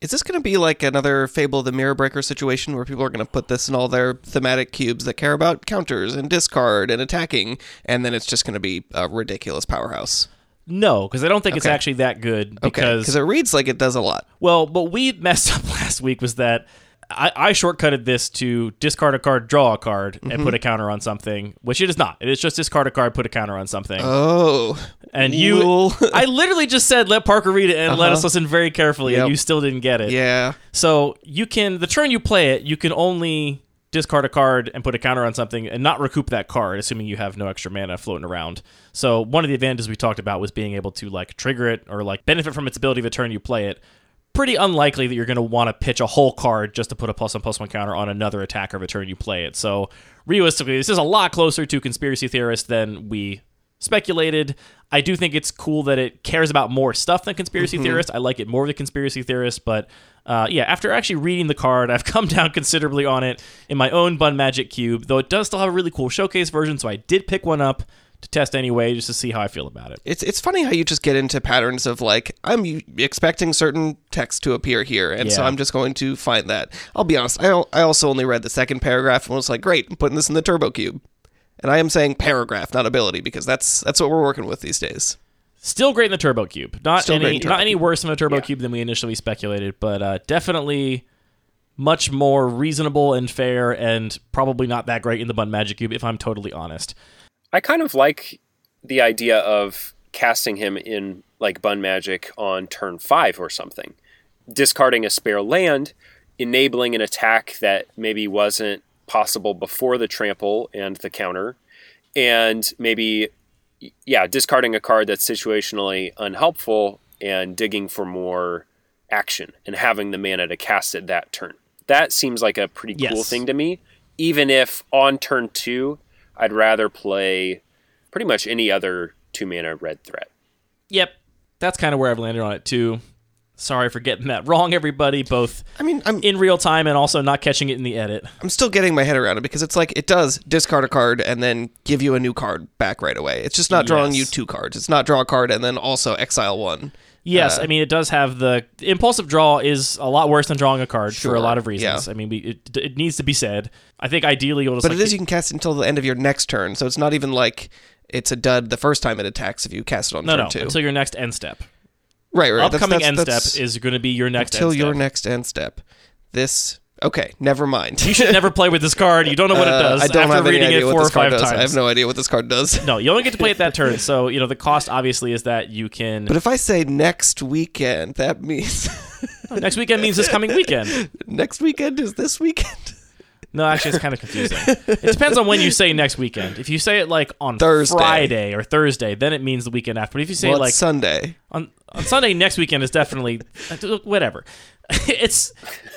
Is this going to be like another Fable the Mirror Breaker situation where people are going to put this in all their thematic cubes that care about counters and discard and attacking, and then it's just going to be a ridiculous powerhouse? No, because I don't think it's Okay. actually that good. Okay, Because because it reads like it does a lot. Well, what we messed up last week was that I, I shortcutted this to discard a card, draw a card, and mm-hmm. put a counter on something, which it is not. It is just discard a card, put a counter on something. Oh, and you. I literally just said, let Parker read it and let us uh-huh. listen very carefully, Yep. and you still didn't get it. yeah. So you can, the turn you play it, you can only discard a card and put a counter on something and not recoup that card, assuming you have no extra mana floating around. So one of the advantages we talked about was being able to like trigger it or like benefit from its ability the turn you play it. Pretty unlikely that you're going to want to pitch a whole card just to put a plus one plus one counter on another attacker the turn you play it. So realistically, this is a lot closer to conspiracy theorist than we speculated. I do think it's cool that it cares about more stuff than conspiracy theorist. I like it more than conspiracy theorist, but uh, yeah, after actually reading the card, I've come down considerably on it in my own Bun Magic cube. Though it does still have a really cool showcase version, so I did pick one up to test anyway, just to see how I feel about it. It's it's funny how you just get into patterns of like I'm expecting certain text to appear here, and so I'm just going to find that. I'll be honest. I I also only read the second paragraph and was like, great, I'm putting this in the Turbo Cube, and I am saying paragraph, not ability, because that's that's what we're working with these days. Still great in the Turbo Cube. Not Still any not any worse in the Turbo Cube than we initially speculated, but uh, definitely much more reasonable and fair, and probably not that great in the Bun Magic Cube, if I'm totally honest. I kind of like the idea of casting him in like Bun Magic on turn five or something, discarding a spare land, enabling an attack that maybe wasn't possible before the trample and the counter, and maybe yeah, discarding a card that's situationally unhelpful and digging for more action and having the mana to cast it that turn. That seems like a pretty cool Yes. thing to me. Even if on turn two, I'd rather play pretty much any other two mana red threat. Yep, that's kind of where I've landed on it too. Sorry for getting that wrong, everybody, both I mean, I'm in real time and also not catching it in the edit. I'm still getting my head around it because it's like it does discard a card and then give you a new card back right away. It's just not drawing Yes. you two cards. It's not draw a card and then also exile one. Yes, uh, I mean it does have the impulsive draw is a lot worse than drawing a card for Sure, a lot of reasons. yeah. I mean, we, it, it needs to be said. I think ideally you'll just But like, it is you can cast it until the end of your next turn, so it's not even like it's a dud the first time it attacks if you cast it on no turn no two. until your next end step. Right, right. Upcoming that's- end that's step is going to be your next until your next end step. This okay, never mind. You should never play with this card. You don't know what it Uh, does I don't after have any idea it what four or this card five does. times. I have no idea what this card does. no, you only get to play it that turn. So you know the cost obviously is that you can. But if I say next weekend, that means next weekend means this coming weekend. next weekend is this weekend. No, actually, it's kind of confusing. it depends on when you say next weekend. If you say it like on Thursday. Friday or Thursday, then it means the weekend after. But if you say well, it like Sunday. on on Sunday next weekend is definitely whatever. It's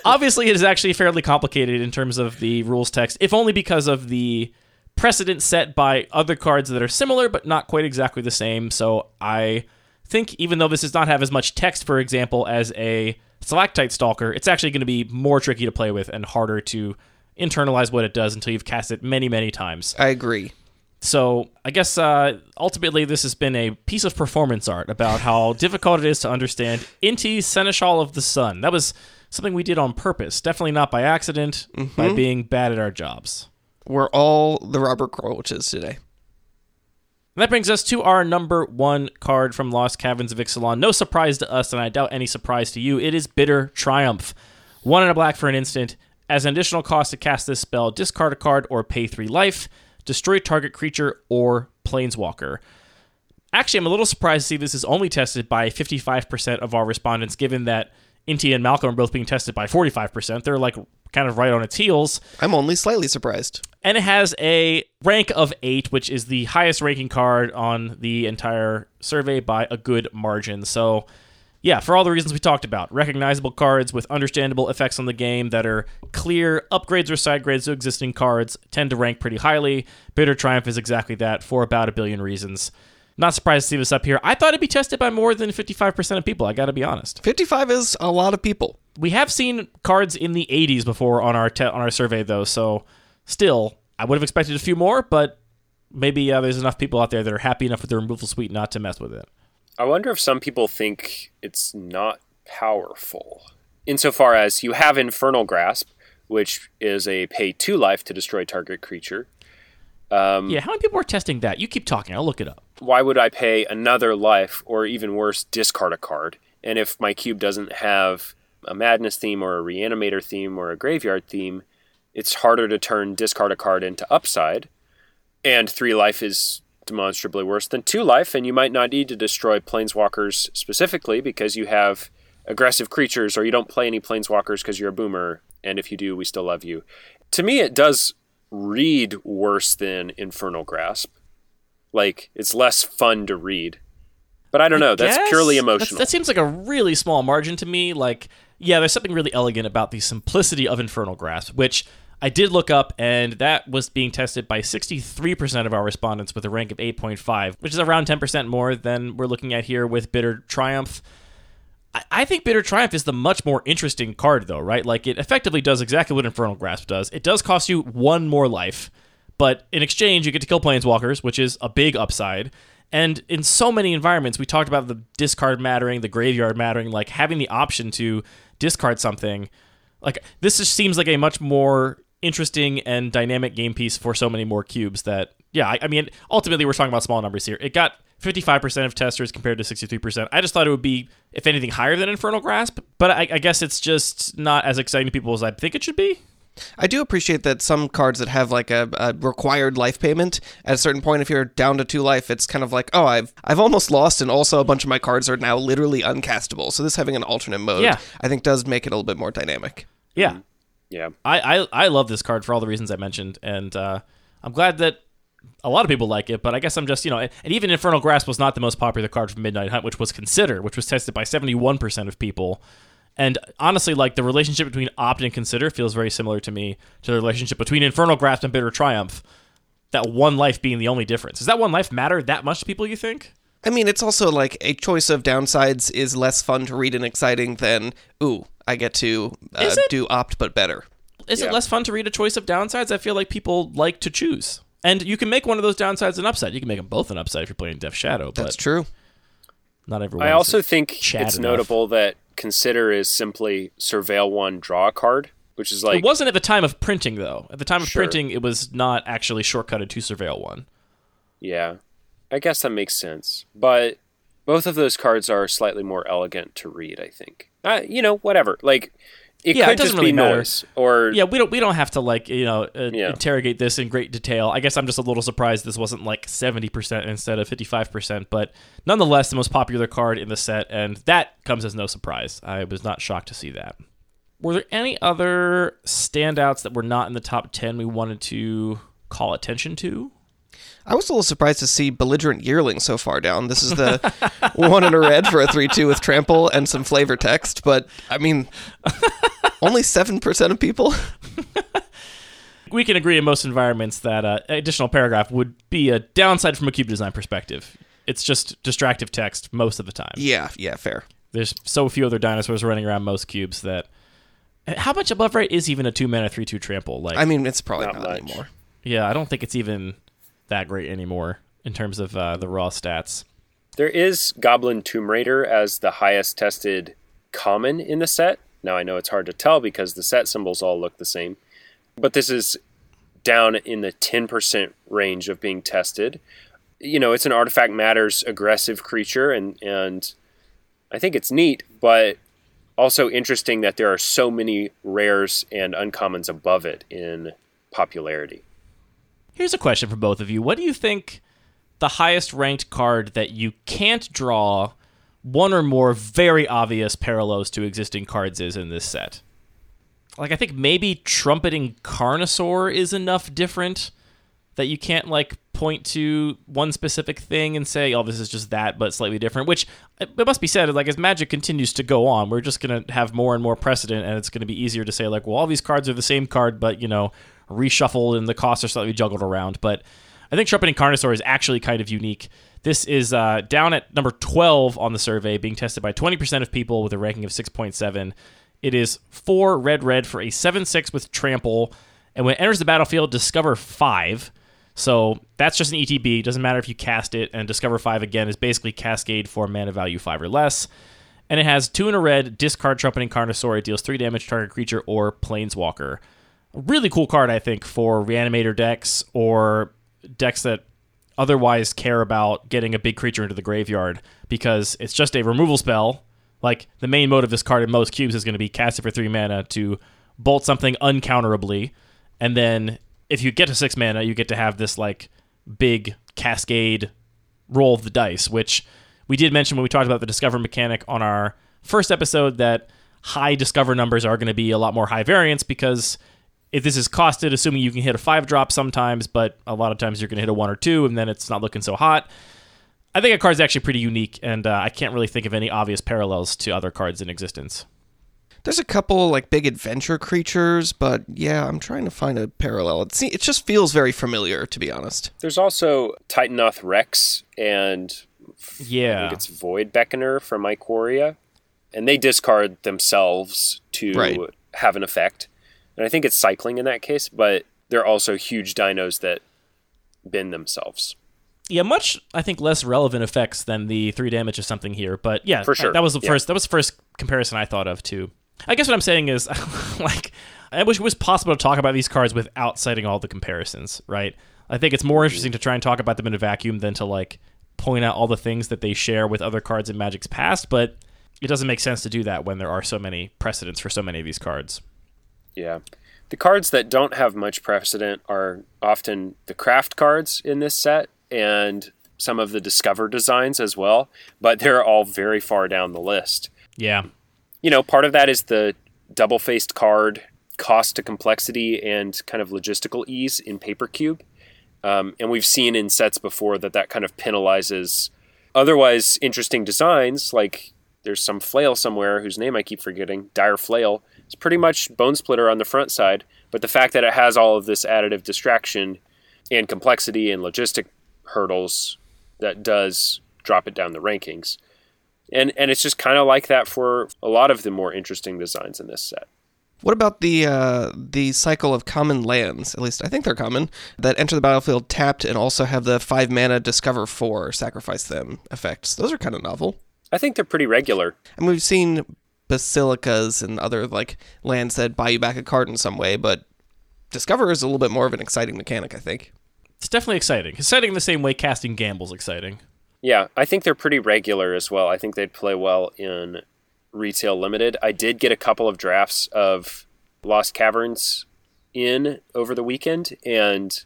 obviously it is actually fairly complicated in terms of the rules text, if only because of the precedent set by other cards that are similar but not quite exactly the same. So I think even though this does not have as much text, for example, as a Stalactite Stalker, it's actually going to be more tricky to play with and harder to internalize what it does until you've cast it many, many times. I agree. So I guess uh, ultimately this has been a piece of performance art about how difficult it is to understand Inti Seneschal of the Sun. That was something we did on purpose, definitely not by accident, by being bad at our jobs. We're all the Robert Croaches today. And that brings us to our number one card from Lost Caverns of Ixalan. No surprise to us, and I doubt any surprise to you. It is Bitter Triumph. One in a black for an instant. As an additional cost to cast this spell, discard a card or pay three life, destroy target creature or planeswalker. Actually, I'm a little surprised to see this is only tested by 55% of our respondents, given that Inti and Malcolm are both being tested by 45%. They're like kind of right on its heels I'm only slightly surprised. and it has a rank of eight, which is the highest ranking card on the entire survey by a good margin. So, yeah, for all the reasons we talked about, recognizable cards with understandable effects on the game that are clear upgrades or side grades to existing cards tend to rank pretty highly. Bitter Triumph is exactly that for about a billion reasons. Not surprised to see this up here. I thought it'd be tested by more than 55% of people, I gotta be honest. 55 is a lot of people. We have seen cards in the 80s before on our te- on our survey though, so still, I would have expected a few more, but maybe uh, there's enough people out there that are happy enough with the removal suite not to mess with it. I wonder if some people think it's not powerful. Insofar as you have Infernal Grasp, which is a pay two life to destroy target creature. Um, yeah, how many people are testing that? You keep talking, I'll look it up. Why would I pay another life, or even worse, discard a card? And if my cube doesn't have a madness theme, or a reanimator theme, or a graveyard theme, it's harder to turn discard a card into upside. And three life is demonstrably worse than two life, and you might not need to destroy planeswalkers specifically because you have aggressive creatures, or you don't play any planeswalkers because you're a boomer, and if you do, we still love you. To me, it does read worse than Infernal Grasp. Like it's less fun to read. But I don't know. That's Guess? purely That's- emotional. that seems like a really small margin to me. Like, yeah, there's something really elegant about the simplicity of Infernal Grasp, which I did look up, and that was being tested by 63% of our respondents with a rank of 8.5, which is around 10% more than we're looking at here with Bitter Triumph. I- think Bitter Triumph is the much more interesting card, though, right? Like, it effectively does exactly what Infernal Grasp does. It does cost you one more life, but in exchange, you get to kill Planeswalkers, which is a big upside. And in so many environments, we talked about the discard mattering, the graveyard mattering, like having the option to discard something. Like, this just seems like a much more interesting and dynamic game piece for so many more cubes that, yeah, I, I mean, ultimately, we're talking about small numbers here. It got 55% of testers compared to 63%. I just thought it would be, if anything, higher than Infernal Grasp, but I, I guess it's just not as exciting to people as I think it should be. I do appreciate that some cards that have like a, a required life payment at a certain point, if you're down to two life, it's kind of like, oh, I've I've almost lost, and also a bunch of my cards are now literally uncastable. So this having an alternate mode, Yeah. I think does make it a little bit more dynamic. Yeah. Mm-hmm. Yeah. I, I I love this card for all the reasons I mentioned, and uh, I'm glad that a lot of people like it. But I guess I'm just you know, and even Infernal Grasp was not the most popular card from Midnight Hunt, which was Consider, which was tested by 71 percent of people. And honestly, like the relationship between Opt and Consider feels very similar to me to the relationship between Infernal Grasp and Bitter Triumph. That one life being the only difference. Does that one life matter that much to people? You think? I mean, it's also like a choice of downsides is less fun to read and exciting than ooh, I get to uh, it? do opt but better. Is Yeah. it less fun to read a choice of downsides? I feel like people like to choose. And you can make one of those downsides an upside. You can make them both an upside if you're playing Death Shadow, but That's true. not everyone. I also think it's enough. notable that Consider is simply Surveil one draw a card, which is like it wasn't at the time of printing, though. At the time of Sure. printing, it was not actually shortcutted to Surveil one. Yeah, I guess that makes sense. But both of those cards are slightly more elegant to read. I think. Uh, you know, whatever. Like it Yeah, it doesn't just really be matter. noise, or Yeah, we don't we don't have to like you know uh, Yeah. interrogate this in great detail. I guess I'm just a little surprised this wasn't like 70 percent instead of 55 percent, but nonetheless the most popular card in the set, and that comes as no surprise. I was not shocked to see that. Were there any other standouts that were not in the top 10 we wanted to call attention to? I was a little surprised to see belligerent yearling so far down. This is the one in a red for a three-two with trample and some flavor text, but I mean, only seven percent of people. We can agree in most environments that uh, additional paragraph would be a downside from a cube design perspective. It's just distractive text most of the time. Yeah, yeah, fair. There's so few other dinosaurs running around most cubes that. How much above rate is even a two mana three two trample? Like, I mean, it's probably Not not, much. anymore. yeah, I don't think it's even that great anymore in terms of uh, the raw stats. there is Goblin Tomb Raider as the highest tested common in the set. Now I know it's hard to tell because the set symbols all look the same, but this is down in the 10% range of being tested. You know, it's an artifact matters aggressive creature and and I think it's neat, but also interesting that there are so many rares and uncommons above it in popularity. Here's a question for both of you. What do you think the highest ranked card that you can't draw one or more very obvious parallels to existing cards is in this set? Like I think maybe trumpeting Carnosaur is enough different that you can't like point to one specific thing and say, "Oh, this is just that, but slightly different." Which it must be said, like as Magic continues to go on, we're just gonna have more and more precedent, and it's gonna be easier to say, like, "Well, all these cards are the same card, but you know, reshuffled and the costs are slightly juggled around." But I think Trumpeting Carnosaur is actually kind of unique. This is uh, down at number 12 on the survey, being tested by 20% of people with a ranking of 6.7. It is four red red for a 7 6 with trample. And when it enters the battlefield, discover five. So that's just an ETB. Doesn't matter if you cast it. And discover five again is basically Cascade for mana value five or less. And it has two in a red, discard trumpeting Carnosaur. It deals three damage to target creature or planeswalker. Really cool card, I think, for reanimator decks or decks that otherwise care about getting a big creature into the graveyard because it's just a removal spell. Like the main mode of this card in most cubes is going to be cast it for three mana to bolt something uncounterably, and then if you get to six mana, you get to have this like big cascade roll of the dice, which we did mention when we talked about the discover mechanic on our first episode that high discover numbers are going to be a lot more high variance because if this is costed, assuming you can hit a five drop sometimes, but a lot of times you're going to hit a one or two, and then it's not looking so hot. I think a card's actually pretty unique, and uh, I can't really think of any obvious parallels to other cards in existence. There's a couple like big adventure creatures, but yeah, I'm trying to find a parallel. It, it just feels very familiar, to be honest. There's also Titanoth Rex and I Yeah. think it's Void Beckoner from Ikoria. And they discard themselves to Right. have an effect. And I think it's cycling in that case, but they're also huge dinos that bend themselves. Yeah, much I think less relevant effects than the three damage or something here, but yeah, For sure, That was the yeah. first. That was the first comparison I thought of too. I guess what I'm saying is, like, I wish it was possible to talk about these cards without citing all the comparisons. Right? I think it's more interesting to try and talk about them in a vacuum than to like point out all the things that they share with other cards in Magic's past. But it doesn't make sense to do that when there are so many precedents for so many of these cards. Yeah. The cards that don't have much precedent are often the craft cards in this set and some of the Discover designs as well, but they're all very far down the list. Yeah, you know, part of that is the double faced card cost to complexity and kind of logistical ease in Paper Cube. Um, and we've seen in sets before that that kind of penalizes otherwise interesting designs. Like there's some flail somewhere whose name I keep forgetting, Dire Flail. It's pretty much Bone Splitter on the front side, but the fact that it has all of this additive distraction and complexity and logistic hurdles that does drop it down the rankings and and it's just kind of like that for a lot of the more interesting designs in this set. What about the uh, the cycle of common lands? At least I think they're common that enter the battlefield tapped and also have the five mana discover four sacrifice them effects. Those are kind of novel. I think they're pretty regular. And we've seen basilicas and other like lands that buy you back a card in some way, but discover is a little bit more of an exciting mechanic. I think. it's definitely exciting. Exciting in the same way casting Gamble's exciting. Yeah, I think they're pretty regular as well. I think they'd play well in retail limited. I did get a couple of drafts of Lost Caverns in over the weekend, and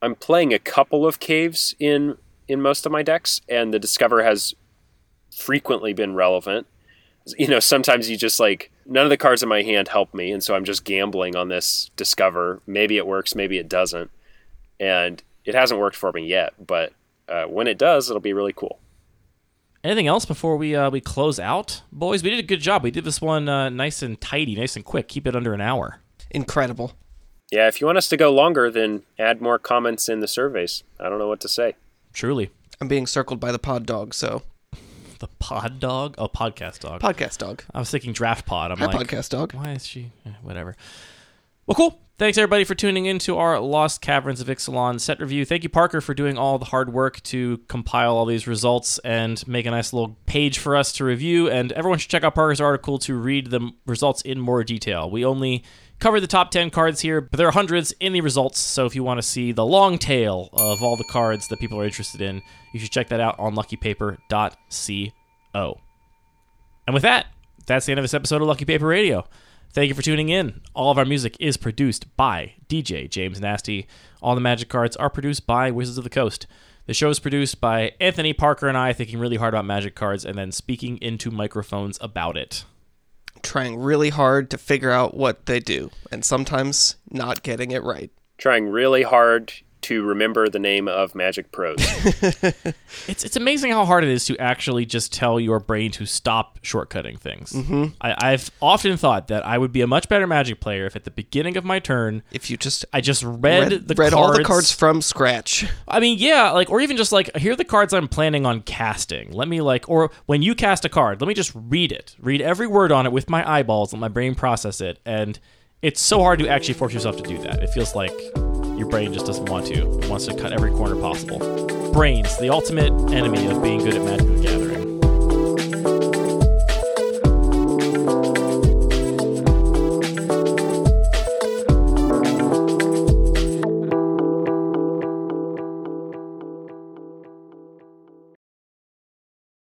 I'm playing a couple of caves in in most of my decks, and the Discover has frequently been relevant. You know, sometimes you just like none of the cards in my hand help me, and so I'm just gambling on this Discover. Maybe it works, maybe it doesn't, and it hasn't worked for me yet. But uh, when it does, it'll be really cool. Anything else before we uh, we close out, boys? We did a good job. We did this one uh, nice and tidy, nice and quick. Keep it under an hour. Incredible. Yeah, if you want us to go longer, then add more comments in the surveys. I don't know what to say. Truly, I'm being circled by the pod dog, so the pod dog. Oh, podcast dog. podcast dog. I was thinking draft pod. I'm Hi, like, podcast dog. why is she? eh, whatever. Well, cool. Thanks everybody for tuning in to our Lost Caverns of Ixalan set review. Thank you, Parker, for doing all the hard work to compile all these results and make a nice little page for us to review. And everyone should check out Parker's article to read the results in more detail. We only covered the top 10 cards here, but there are hundreds in the results. So if you want to see the long tail of all the cards that people are interested in, you should check that out on luckypaper.co. And with that, that's the end of this episode of Lucky Paper Radio. Thank you for tuning in. All of our music is produced by DJ James Nasty. All the magic cards are produced by Wizards of the Coast. The show is produced by Anthony Parker and I, thinking really hard about magic cards and then speaking into microphones about it. Trying really hard to figure out what they do, and sometimes not getting it right. Trying really hard to remember the name of Magic Pros. It's it's amazing how hard it is to actually just tell your brain to stop shortcutting things. Mm-hmm. I, I've often thought that I would be a much better Magic player if at the beginning of my turn If you just I just read, read, the read cards. all the cards from scratch. I mean, yeah, like, or even just like, here are the cards I'm planning on casting. Let me like, or when you cast a card, let me just read it, read every word on it with my eyeballs, let my brain process it, and it's so hard to actually force yourself to do that. It feels like your brain just doesn't want to. It wants to cut every corner possible. Brains, the ultimate enemy of being good at Magic the Gathering.